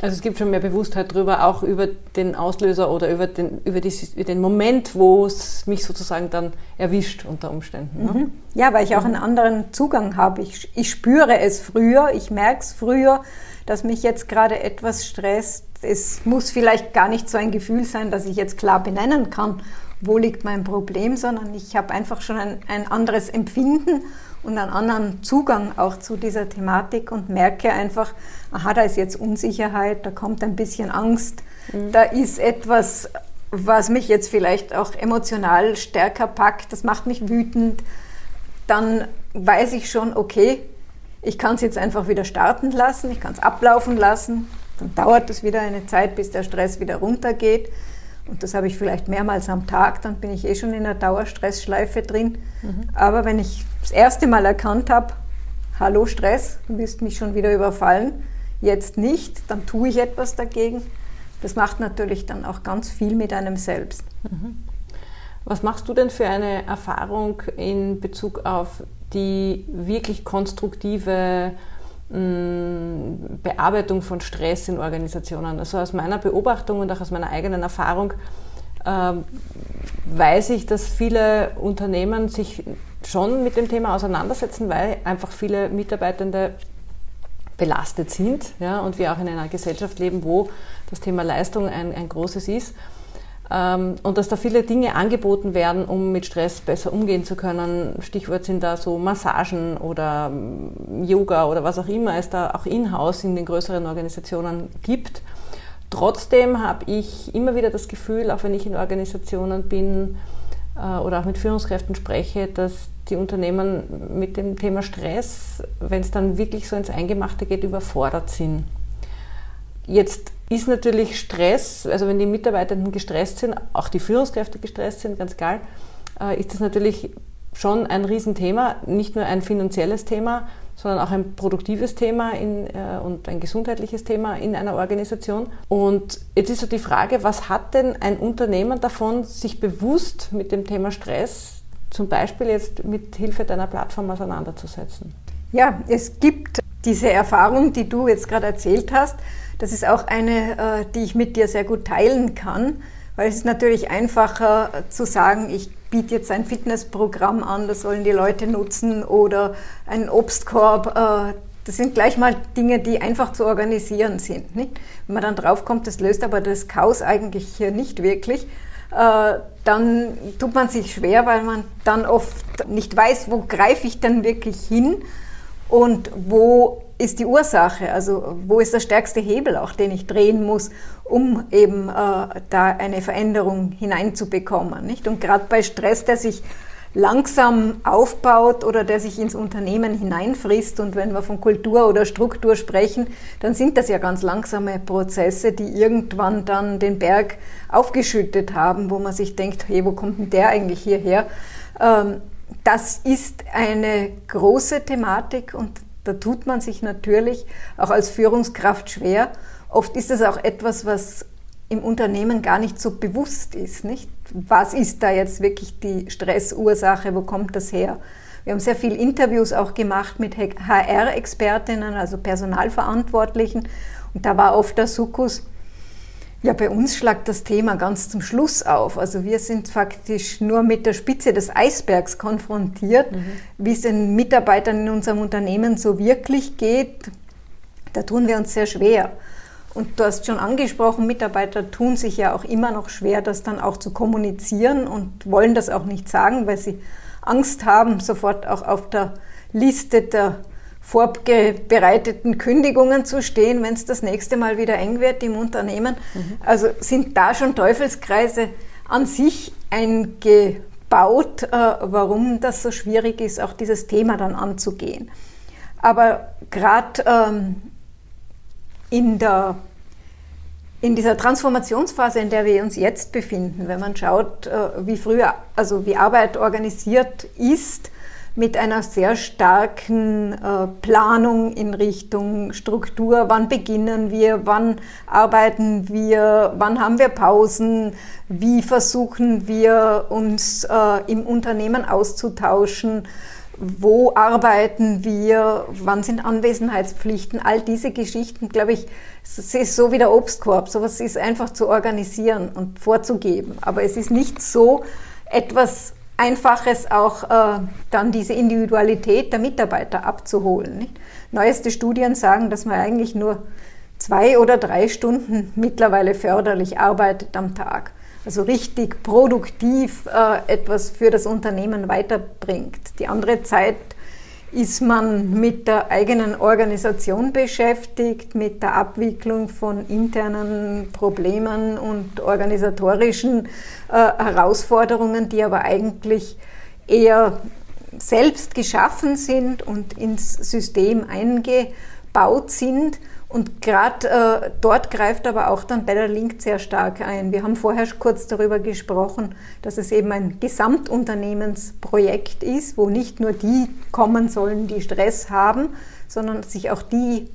Also es gibt schon mehr Bewusstheit darüber, auch über den Auslöser oder über den, über, dieses, über den Moment, wo es mich sozusagen dann erwischt unter Umständen. Ne? Mhm. Ja, weil ich auch einen anderen Zugang habe. Ich, ich spüre es früher, ich merke es früher, dass mich jetzt gerade etwas stresst es muss vielleicht gar nicht so ein Gefühl sein, dass ich jetzt klar benennen kann, wo liegt mein Problem, sondern ich habe einfach schon ein, ein anderes Empfinden und einen anderen Zugang auch zu dieser Thematik und merke einfach, aha, da ist jetzt Unsicherheit, da kommt ein bisschen Angst, mhm. da ist etwas, was mich jetzt vielleicht auch emotional stärker packt, das macht mich wütend, dann weiß ich schon, okay, ich kann es jetzt einfach wieder starten lassen, ich kann es ablaufen lassen, dann dauert es wieder eine Zeit, bis der Stress wieder runtergeht. Und das habe ich vielleicht mehrmals am Tag, dann bin ich eh schon in einer Dauerstressschleife drin. Mhm. Aber wenn ich das erste Mal erkannt habe, hallo Stress, du wirst mich schon wieder überfallen, jetzt nicht, dann tue ich etwas dagegen. Das macht natürlich dann auch ganz viel mit einem selbst. Was machst du denn für eine Erfahrung in Bezug auf die wirklich konstruktive Bearbeitung von Stress in Organisationen. Also aus meiner Beobachtung und auch aus meiner eigenen Erfahrung äh, weiß ich, dass viele Unternehmen sich schon mit dem Thema auseinandersetzen, weil einfach viele Mitarbeitende belastet sind ja, und wir auch in einer Gesellschaft leben, wo das Thema Leistung ein, ein großes ist. Ähm, und dass da viele Dinge angeboten werden, um mit Stress besser umgehen zu können. Stichwort sind da so Massagen oder ähm, Yoga oder was auch immer es da auch in-house in den größeren Organisationen gibt. Trotzdem habe ich immer wieder das Gefühl, auch wenn ich in Organisationen bin äh, oder auch mit Führungskräften spreche, dass die Unternehmen mit dem Thema Stress, wenn es dann wirklich so ins Eingemachte geht, überfordert sind. Jetzt ist natürlich Stress, also wenn die Mitarbeitenden gestresst sind, auch die Führungskräfte gestresst sind, ganz egal, äh, ist das natürlich schon ein Riesenthema, nicht nur ein finanzielles Thema, sondern auch ein produktives Thema in, äh, und ein gesundheitliches Thema in einer Organisation. Und jetzt ist so die Frage, was hat denn ein Unternehmen davon, sich bewusst mit dem Thema Stress zum Beispiel jetzt mit Hilfe deiner Plattform auseinanderzusetzen? Ja, es gibt diese Erfahrung, die du jetzt gerade erzählt hast, das ist auch eine, äh, die ich mit dir sehr gut teilen kann, weil es ist natürlich einfacher zu sagen, ich biete jetzt ein Fitnessprogramm an, das sollen die Leute nutzen oder einen Obstkorb. Äh, das sind gleich mal Dinge, die einfach zu organisieren sind. Nicht? Wenn man dann draufkommt, das löst aber das Chaos eigentlich hier nicht wirklich, äh, dann tut man sich schwer, weil man dann oft nicht weiß, wo greife ich denn wirklich hin und wo ist die Ursache, also wo ist der stärkste Hebel auch, den ich drehen muss, um eben äh, da eine Veränderung hineinzubekommen. Nicht? Und gerade bei Stress, der sich langsam aufbaut oder der sich ins Unternehmen hineinfrisst. Und wenn wir von Kultur oder Struktur sprechen, dann sind das ja ganz langsame Prozesse, die irgendwann dann den Berg aufgeschüttet haben, wo man sich denkt, hey, wo kommt denn der eigentlich hierher? Ähm, das ist eine große Thematik und da tut man sich natürlich auch als Führungskraft schwer. Oft ist es auch etwas, was im Unternehmen gar nicht so bewusst ist, nicht? Was ist da jetzt wirklich die Stressursache? Wo kommt das her? Wir haben sehr viele Interviews auch gemacht mit HR-Expertinnen, also Personalverantwortlichen. Und da war oft der Sukkus, ja, bei uns schlagt das Thema ganz zum Schluss auf. Also wir sind faktisch nur mit der Spitze des Eisbergs konfrontiert, mhm. wie es den Mitarbeitern in unserem Unternehmen so wirklich geht. Da tun wir uns sehr schwer. Und du hast schon angesprochen, Mitarbeiter tun sich ja auch immer noch schwer, das dann auch zu kommunizieren und wollen das auch nicht sagen, weil sie Angst haben, sofort auch auf der Liste der vorbereiteten Kündigungen zu stehen, wenn es das nächste Mal wieder eng wird im Unternehmen. Mhm. Also sind da schon Teufelskreise an sich eingebaut, äh, warum das so schwierig ist, auch dieses Thema dann anzugehen. Aber gerade ähm, in der in dieser Transformationsphase, in der wir uns jetzt befinden, wenn man schaut, äh, wie früher, also wie Arbeit organisiert ist, mit einer sehr starken äh, Planung in Richtung Struktur. Wann beginnen wir? Wann arbeiten wir? Wann haben wir Pausen? Wie versuchen wir uns äh, im Unternehmen auszutauschen? wo arbeiten wir, wann sind Anwesenheitspflichten, all diese Geschichten, glaube ich, es ist so wie der Obstkorb, sowas ist einfach zu organisieren und vorzugeben. Aber es ist nicht so etwas Einfaches auch äh, dann diese Individualität der Mitarbeiter abzuholen. Nicht? Neueste Studien sagen, dass man eigentlich nur zwei oder drei Stunden mittlerweile förderlich arbeitet am Tag also richtig produktiv äh, etwas für das Unternehmen weiterbringt. Die andere Zeit ist man mit der eigenen Organisation beschäftigt, mit der Abwicklung von internen Problemen und organisatorischen äh, Herausforderungen, die aber eigentlich eher selbst geschaffen sind und ins System eingebaut sind und gerade äh, dort greift aber auch dann Better Link sehr stark ein. Wir haben vorher kurz darüber gesprochen, dass es eben ein Gesamtunternehmensprojekt ist, wo nicht nur die kommen sollen, die Stress haben, sondern sich auch die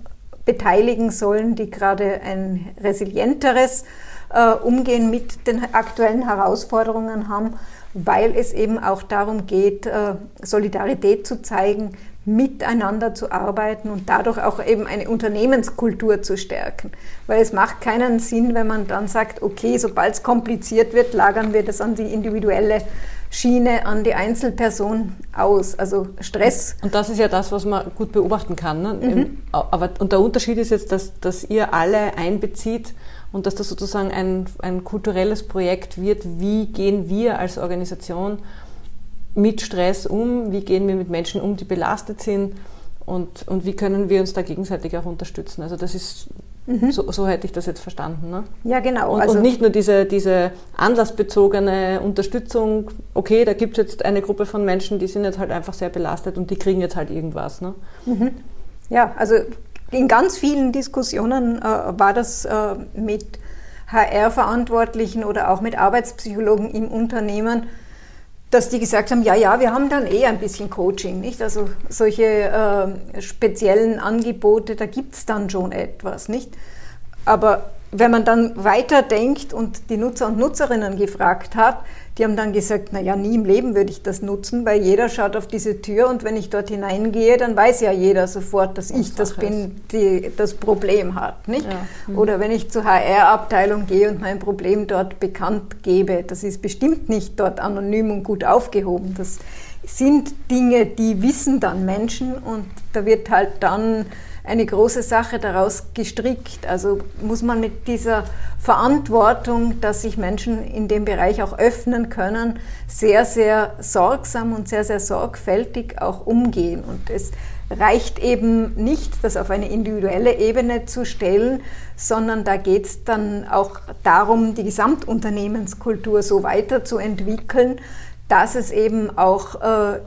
beteiligen sollen, die gerade ein resilienteres äh, Umgehen mit den aktuellen Herausforderungen haben, weil es eben auch darum geht, äh, Solidarität zu zeigen, miteinander zu arbeiten und dadurch auch eben eine Unternehmenskultur zu stärken. Weil es macht keinen Sinn, wenn man dann sagt, okay, sobald es kompliziert wird, lagern wir das an die individuelle Schiene, an die Einzelperson aus. Also Stress. Und das ist ja das, was man gut beobachten kann. Ne? Mhm. Aber, und der Unterschied ist jetzt, dass, dass ihr alle einbezieht und dass das sozusagen ein, ein kulturelles Projekt wird. Wie gehen wir als Organisation mit Stress um? Wie gehen wir mit Menschen um, die belastet sind? Und, und wie können wir uns da gegenseitig auch unterstützen? Also das ist, mhm. so, so, hätte ich das jetzt verstanden. Ne? Ja, genau. Und, also und nicht nur diese, diese anlassbezogene Unterstützung, okay, da gibt es jetzt eine Gruppe von Menschen, die sind jetzt halt einfach sehr belastet und die kriegen jetzt halt irgendwas. Ne? Mhm. Ja, also in ganz vielen Diskussionen äh, war das äh, mit HR-Verantwortlichen oder auch mit Arbeitspsychologen im Unternehmen dass die gesagt haben, ja, ja, wir haben dann eh ein bisschen Coaching, nicht? Also solche äh, speziellen Angebote, da gibt es dann schon etwas, nicht? Aber wenn man dann weiterdenkt und die Nutzer und Nutzerinnen gefragt hat, die haben dann gesagt, na ja, nie im Leben würde ich das nutzen, weil jeder schaut auf diese Tür und wenn ich dort hineingehe, dann weiß ja jeder sofort, dass ich das bin, die das Problem hat, nicht? Ja. Mhm. Oder wenn ich zur HR-Abteilung gehe und mein Problem dort bekannt gebe, das ist bestimmt nicht dort anonym und gut aufgehoben. Das sind Dinge, die wissen dann Menschen und da wird halt dann eine große Sache daraus gestrickt. Also muss man mit dieser Verantwortung, dass sich Menschen in dem Bereich auch öffnen können, sehr, sehr sorgsam und sehr, sehr sorgfältig auch umgehen. Und es reicht eben nicht, das auf eine individuelle Ebene zu stellen, sondern da geht es dann auch darum, die Gesamtunternehmenskultur so weiterzuentwickeln, dass es eben auch äh,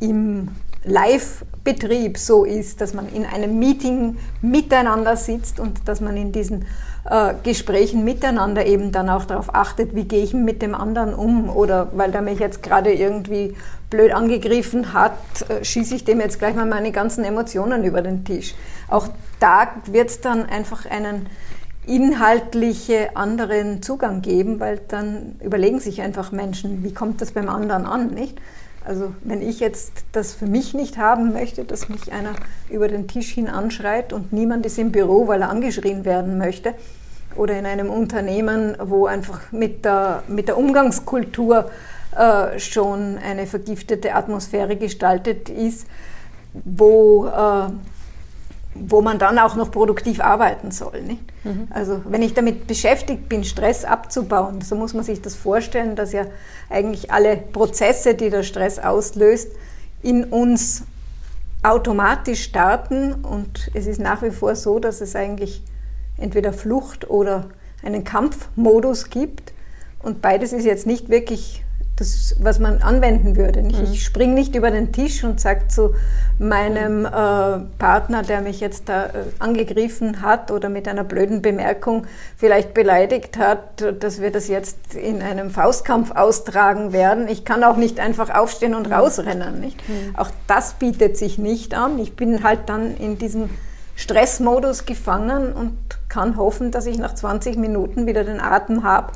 im Live-Betrieb so ist, dass man in einem Meeting miteinander sitzt und dass man in diesen äh, Gesprächen miteinander eben dann auch darauf achtet, wie gehe ich mit dem anderen um oder weil der mich jetzt gerade irgendwie blöd angegriffen hat, äh, schieße ich dem jetzt gleich mal meine ganzen Emotionen über den Tisch. Auch da wird es dann einfach einen inhaltliche anderen Zugang geben, weil dann überlegen sich einfach Menschen, wie kommt das beim anderen an, nicht? Also wenn ich jetzt das für mich nicht haben möchte, dass mich einer über den Tisch hin anschreit und niemand ist im Büro, weil er angeschrien werden möchte, oder in einem Unternehmen, wo einfach mit der, mit der Umgangskultur äh, schon eine vergiftete Atmosphäre gestaltet ist, wo äh, wo man dann auch noch produktiv arbeiten soll. Mhm. Also wenn ich damit beschäftigt bin, Stress abzubauen, so muss man sich das vorstellen, dass ja eigentlich alle Prozesse, die der Stress auslöst, in uns automatisch starten und es ist nach wie vor so, dass es eigentlich entweder Flucht oder einen Kampfmodus gibt und beides ist jetzt nicht wirklich das, was man anwenden würde. Mhm. Ich springe nicht über den Tisch und sage zu meinem äh, Partner, der mich jetzt da äh, angegriffen hat oder mit einer blöden Bemerkung vielleicht beleidigt hat, dass wir das jetzt in einem Faustkampf austragen werden. Ich kann auch nicht einfach aufstehen und mhm. rausrennen. Nicht? Mhm. Auch das bietet sich nicht an. Ich bin halt dann in diesem Stressmodus gefangen und kann hoffen, dass ich nach 20 Minuten wieder den Atem habe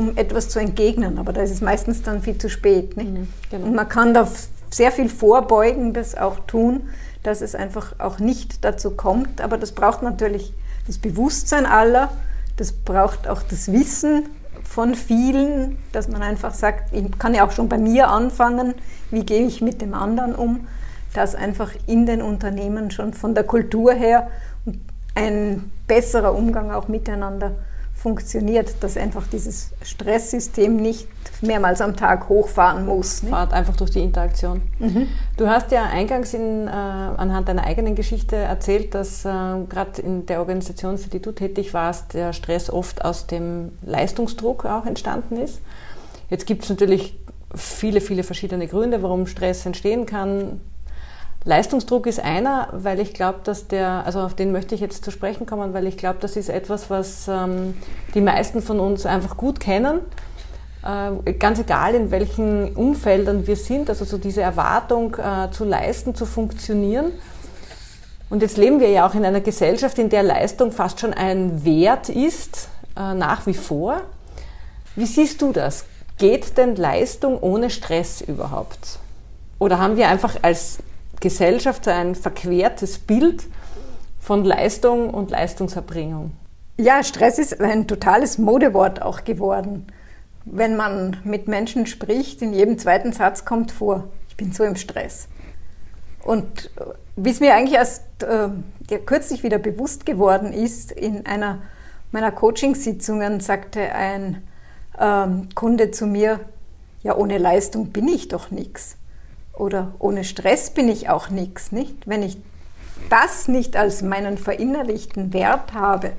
um etwas zu entgegnen. Aber da ist es meistens dann viel zu spät. Mhm, genau. Und man kann da sehr viel Vorbeugendes auch tun, dass es einfach auch nicht dazu kommt. Aber das braucht natürlich das Bewusstsein aller, das braucht auch das Wissen von vielen, dass man einfach sagt, ich kann ja auch schon bei mir anfangen, wie gehe ich mit dem anderen um, dass einfach in den Unternehmen schon von der Kultur her ein besserer Umgang auch miteinander funktioniert, dass einfach dieses Stresssystem nicht mehrmals am Tag hochfahren muss. Nicht? Fahrt einfach durch die Interaktion. Mhm. Du hast ja eingangs in, äh, anhand deiner eigenen Geschichte erzählt, dass äh, gerade in der Organisation, für die du tätig warst, der Stress oft aus dem Leistungsdruck auch entstanden ist. Jetzt gibt es natürlich viele, viele verschiedene Gründe, warum Stress entstehen kann. Leistungsdruck ist einer, weil ich glaube, dass der, also auf den möchte ich jetzt zu sprechen kommen, weil ich glaube, das ist etwas, was ähm, die meisten von uns einfach gut kennen. Äh, ganz egal, in welchen Umfeldern wir sind, also so diese Erwartung äh, zu leisten, zu funktionieren. Und jetzt leben wir ja auch in einer Gesellschaft, in der Leistung fast schon ein Wert ist, äh, nach wie vor. Wie siehst du das? Geht denn Leistung ohne Stress überhaupt? Oder haben wir einfach als Gesellschaft so ein verquertes Bild von Leistung und Leistungserbringung. Ja, Stress ist ein totales Modewort auch geworden. Wenn man mit Menschen spricht, in jedem zweiten Satz kommt vor, ich bin so im Stress. Und äh, wie es mir eigentlich erst äh, ja, kürzlich wieder bewusst geworden ist, in einer meiner Coachingsitzungen sagte ein ähm, Kunde zu mir, ja, ohne Leistung bin ich doch nichts oder ohne Stress bin ich auch nichts, nicht? Wenn ich das nicht als meinen verinnerlichten Wert habe,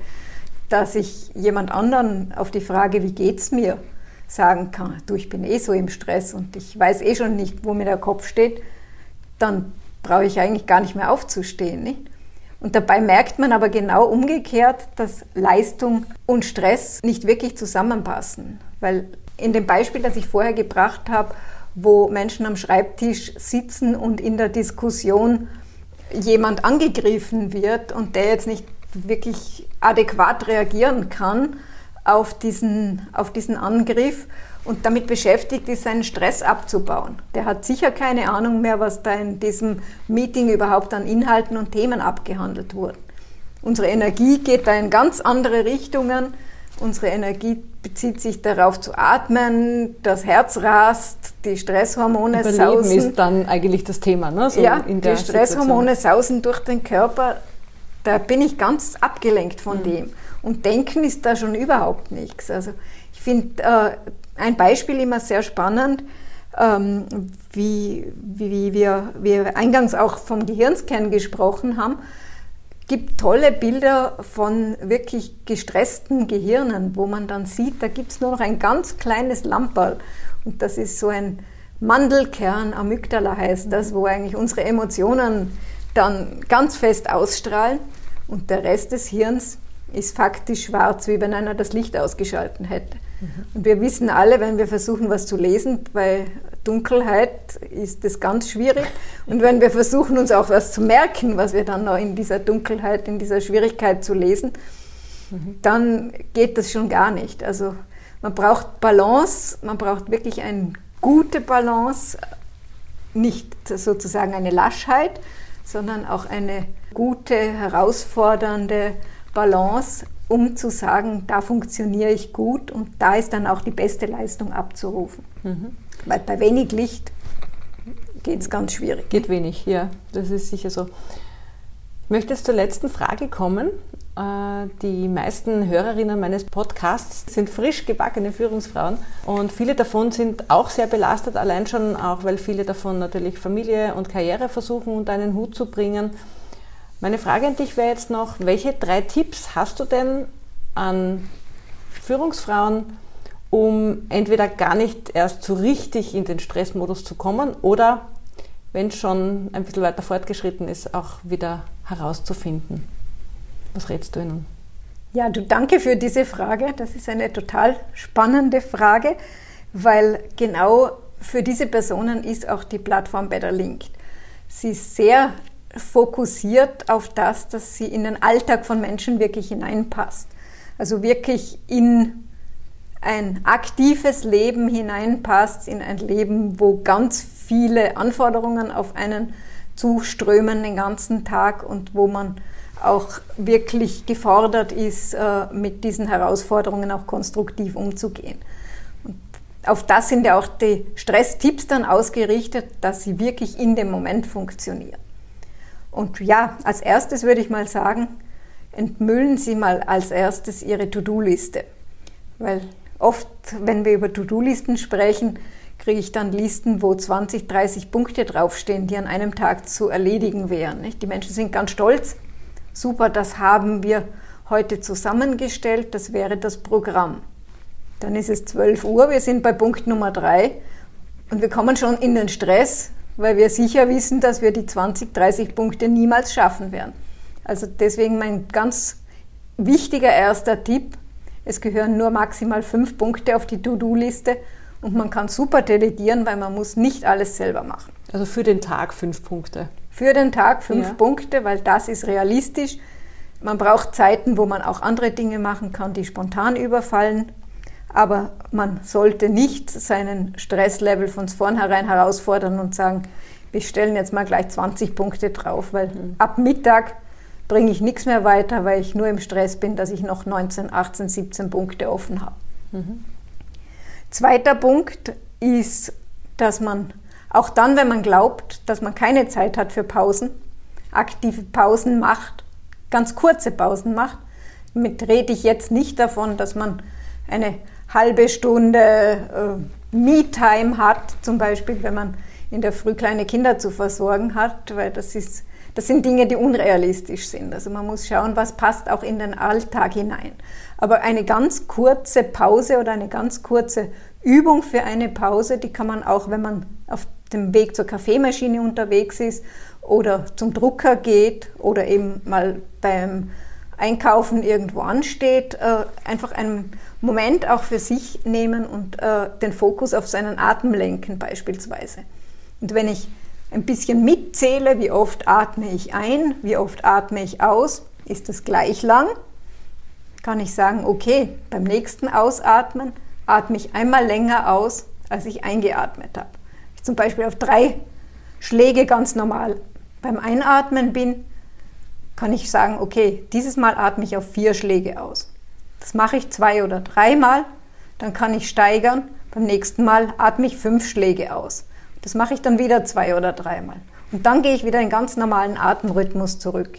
dass ich jemand anderen auf die Frage, wie geht's mir, sagen kann, du, ich bin eh so im Stress und ich weiß eh schon nicht, wo mir der Kopf steht, dann brauche ich eigentlich gar nicht mehr aufzustehen, nicht? Und dabei merkt man aber genau umgekehrt, dass Leistung und Stress nicht wirklich zusammenpassen. Weil in dem Beispiel, das ich vorher gebracht habe, wo Menschen am Schreibtisch sitzen und in der Diskussion jemand angegriffen wird und der jetzt nicht wirklich adäquat reagieren kann auf diesen, auf diesen Angriff und damit beschäftigt ist, seinen Stress abzubauen. Der hat sicher keine Ahnung mehr, was da in diesem Meeting überhaupt an Inhalten und Themen abgehandelt wurde. Unsere Energie geht da in ganz andere Richtungen. Unsere Energie bezieht sich darauf zu atmen, das Herz rast, die Stresshormone Überleben sausen. ist dann eigentlich das Thema, ne? So ja, die Stresshormone Situation. sausen durch den Körper. Da bin ich ganz abgelenkt von mhm. dem. Und Denken ist da schon überhaupt nichts. Also ich finde äh, ein Beispiel immer sehr spannend, ähm, wie, wie wir, wir eingangs auch vom Gehirnscan gesprochen haben gibt tolle Bilder von wirklich gestressten Gehirnen, wo man dann sieht, da gibt es nur noch ein ganz kleines Lamperl. Und das ist so ein Mandelkern, Amygdala heißt das, wo eigentlich unsere Emotionen dann ganz fest ausstrahlen. Und der Rest des Hirns ist faktisch schwarz, wie wenn einer das Licht ausgeschalten hätte. Mhm. Und wir wissen alle, wenn wir versuchen, was zu lesen, bei Dunkelheit ist das ganz schwierig. Und wenn wir versuchen, uns auch was zu merken, was wir dann noch in dieser Dunkelheit, in dieser Schwierigkeit zu lesen, dann geht das schon gar nicht. Also man braucht Balance, man braucht wirklich eine gute Balance, nicht sozusagen eine Laschheit, sondern auch eine gute, herausfordernde Balance, um zu sagen, da funktioniere ich gut und da ist dann auch die beste Leistung abzurufen. Mhm. Weil bei wenig Licht geht es ganz schwierig. Geht wenig, ja, das ist sicher so. Ich möchte jetzt zur letzten Frage kommen. Äh, die meisten Hörerinnen meines Podcasts sind frisch gebackene Führungsfrauen und viele davon sind auch sehr belastet, allein schon auch, weil viele davon natürlich Familie und Karriere versuchen unter einen Hut zu bringen. Meine Frage an dich wäre jetzt noch, welche drei Tipps hast du denn an Führungsfrauen, um entweder gar nicht erst so richtig in den Stressmodus zu kommen oder, wenn es schon ein bisschen weiter fortgeschritten ist, auch wieder herauszufinden? Was rätst du ihnen? Ja, du danke für diese Frage. Das ist eine total spannende Frage, weil genau für diese Personen ist auch die Plattform Better Linked. Sie ist sehr fokussiert auf das, dass sie in den Alltag von Menschen wirklich hineinpasst. Also wirklich in ein aktives Leben hineinpasst, in ein Leben, wo ganz viele Anforderungen auf einen zuströmen den ganzen Tag und wo man auch wirklich gefordert ist, äh, mit diesen Herausforderungen auch konstruktiv umzugehen. Und auf das sind ja auch die Stresstipps dann ausgerichtet, dass sie wirklich in dem Moment funktionieren. Und ja, als erstes würde ich mal sagen, entmüllen Sie mal als erstes Ihre To-Do-Liste. Weil oft, wenn wir über To-Do-Listen sprechen, kriege ich dann Listen, wo 20, 30 Punkte draufstehen, die an einem Tag zu erledigen wären. Die Menschen sind ganz stolz. Super, das haben wir heute zusammengestellt, das wäre das Programm. Dann ist es 12 Uhr, wir sind bei Punkt Nummer 3 und wir kommen schon in den Stress, weil wir sicher wissen, dass wir die 20, 30 Punkte niemals schaffen werden. Also deswegen mein ganz wichtiger erster Tipp, es gehören nur maximal fünf Punkte auf die To-Do-Liste und man kann super delegieren, weil man muss nicht alles selber machen. Also für den Tag fünf Punkte. Für den Tag fünf ja. Punkte, weil das ist realistisch. Man braucht Zeiten, wo man auch andere Dinge machen kann, die spontan überfallen. Aber man sollte nicht seinen Stresslevel von vornherein herausfordern und sagen, wir stellen jetzt mal gleich 20 Punkte drauf, weil mhm. ab Mittag bringe ich nichts mehr weiter, weil ich nur im Stress bin, dass ich noch 19, 18, 17 Punkte offen habe. Mhm. Zweiter Punkt ist, dass man auch dann, wenn man glaubt, dass man keine Zeit hat für Pausen, aktive Pausen macht, ganz kurze Pausen macht. Damit rede ich jetzt nicht davon, dass man eine halbe Stunde äh, Me-Time hat, zum Beispiel, wenn man in der Früh kleine Kinder zu versorgen hat, weil das ist das sind Dinge, die unrealistisch sind. Also man muss schauen, was passt auch in den Alltag hinein. Aber eine ganz kurze Pause oder eine ganz kurze Übung für eine Pause, die kann man auch, wenn man auf dem Weg zur Kaffeemaschine unterwegs ist oder zum Drucker geht oder eben mal beim Einkaufen irgendwo ansteht, äh, einfach einen Moment auch für sich nehmen und äh, den Fokus auf seinen Atem lenken beispielsweise. Und wenn ich ein bisschen mitzähle, wie oft atme ich ein, wie oft atme ich aus, ist das gleich lang, kann ich sagen, okay, beim nächsten Ausatmen atme ich einmal länger aus, als ich eingeatmet habe. Ich zum Beispiel auf drei Schläge ganz normal beim Einatmen bin, kann ich sagen, okay, dieses Mal atme ich auf vier Schläge aus. Das mache ich zwei oder dreimal, dann kann ich steigern. Beim nächsten Mal atme ich fünf Schläge aus. Das mache ich dann wieder zwei oder dreimal. Und dann gehe ich wieder in ganz normalen Atemrhythmus zurück.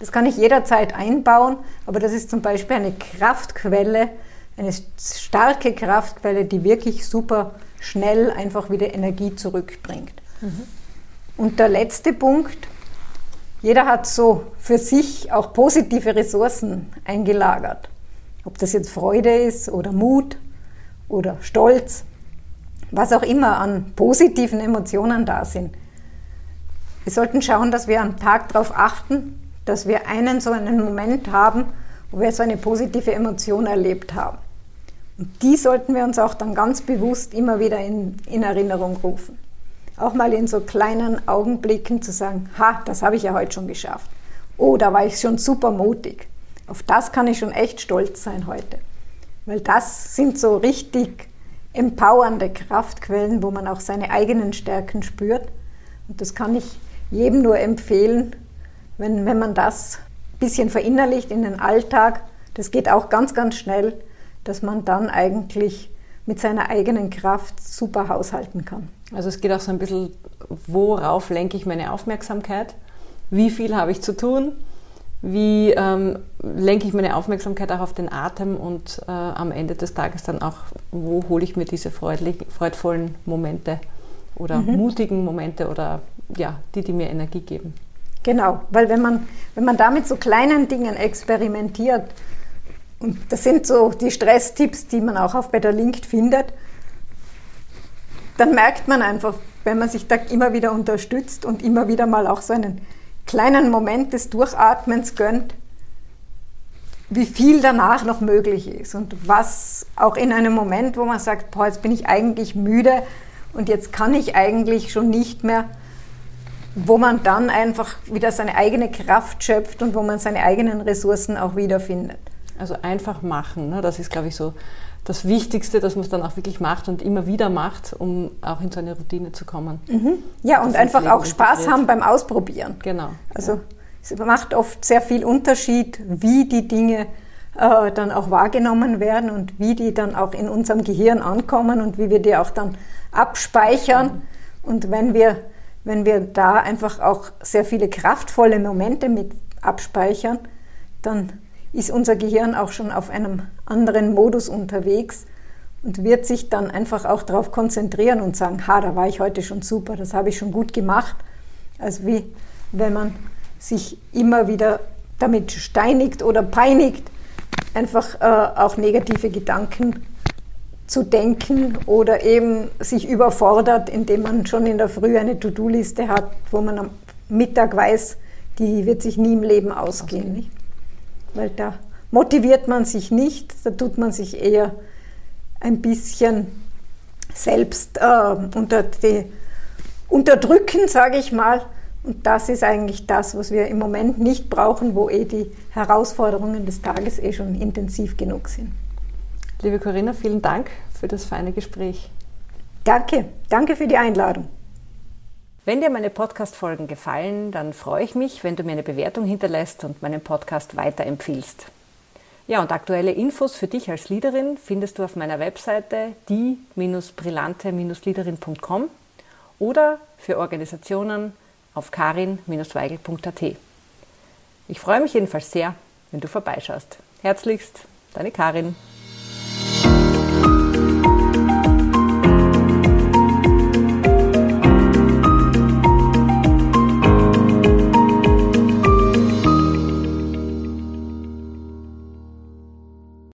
Das kann ich jederzeit einbauen, aber das ist zum Beispiel eine Kraftquelle, eine starke Kraftquelle, die wirklich super schnell einfach wieder Energie zurückbringt. Mhm. Und der letzte Punkt, jeder hat so für sich auch positive Ressourcen eingelagert. Ob das jetzt Freude ist oder Mut oder Stolz, was auch immer an positiven Emotionen da sind. Wir sollten schauen, dass wir am Tag darauf achten, dass wir einen so einen Moment haben, wo wir so eine positive Emotion erlebt haben. Und die sollten wir uns auch dann ganz bewusst immer wieder in, in Erinnerung rufen. Auch mal in so kleinen Augenblicken zu sagen, ha, das habe ich ja heute schon geschafft. Oh, da war ich schon super mutig. Auf das kann ich schon echt stolz sein heute. Weil das sind so richtig empowernde Kraftquellen, wo man auch seine eigenen Stärken spürt. Und das kann ich jedem nur empfehlen, wenn, wenn man das ein bisschen verinnerlicht in den Alltag. Das geht auch ganz, ganz schnell, dass man dann eigentlich mit seiner eigenen Kraft super haushalten kann. Also es geht auch so ein bisschen, worauf lenke ich meine Aufmerksamkeit? Wie viel habe ich zu tun? Wie ähm, lenke ich meine Aufmerksamkeit auch auf den Atem und äh, am Ende des Tages dann auch, wo hole ich mir diese freudvollen Momente oder mhm. mutigen Momente oder ja, die, die mir Energie geben? Genau, weil wenn man, wenn man da mit so kleinen Dingen experimentiert, und das sind so die Stresstipps, die man auch auf Better Linked findet, dann merkt man einfach, wenn man sich da immer wieder unterstützt und immer wieder mal auch so einen kleinen Moment des Durchatmens gönnt, wie viel danach noch möglich ist und was auch in einem Moment, wo man sagt, boah, jetzt bin ich eigentlich müde und jetzt kann ich eigentlich schon nicht mehr, wo man dann einfach wieder seine eigene Kraft schöpft und wo man seine eigenen Ressourcen auch wiederfindet. Also einfach machen, ne? das ist, glaube ich, so das Wichtigste, dass man es dann auch wirklich macht und immer wieder macht, um auch in so eine Routine zu kommen. Mhm. Ja, und einfach auch Spaß integriert. haben beim Ausprobieren. Genau. Also ja. es macht oft sehr viel Unterschied, wie die Dinge äh, dann auch wahrgenommen werden und wie die dann auch in unserem Gehirn ankommen und wie wir die auch dann abspeichern. Mhm. Und wenn wir, wenn wir da einfach auch sehr viele kraftvolle Momente mit abspeichern, dann ist unser Gehirn auch schon auf einem anderen Modus unterwegs und wird sich dann einfach auch darauf konzentrieren und sagen, ha, da war ich heute schon super, das habe ich schon gut gemacht. Also wie wenn man sich immer wieder damit steinigt oder peinigt, einfach äh, auch negative Gedanken zu denken oder eben sich überfordert, indem man schon in der Früh eine To-Do-Liste hat, wo man am Mittag weiß, die wird sich nie im Leben ausgehen. Nicht? Weil da motiviert man sich nicht, da tut man sich eher ein bisschen selbst äh, unter die, unterdrücken, sage ich mal. Und das ist eigentlich das, was wir im Moment nicht brauchen, wo eh die Herausforderungen des Tages eh schon intensiv genug sind. Liebe Corinna, vielen Dank für das feine Gespräch. Danke, danke für die Einladung. Wenn dir meine Podcast-Folgen gefallen, dann freue ich mich, wenn du mir eine Bewertung hinterlässt und meinen Podcast weiterempfiehlst. Ja, und aktuelle Infos für dich als Leaderin findest du auf meiner Webseite die-brillante-leaderin.com oder für Organisationen auf karin-weigel.at. Ich freue mich jedenfalls sehr, wenn du vorbeischaust. Herzlichst, deine Karin.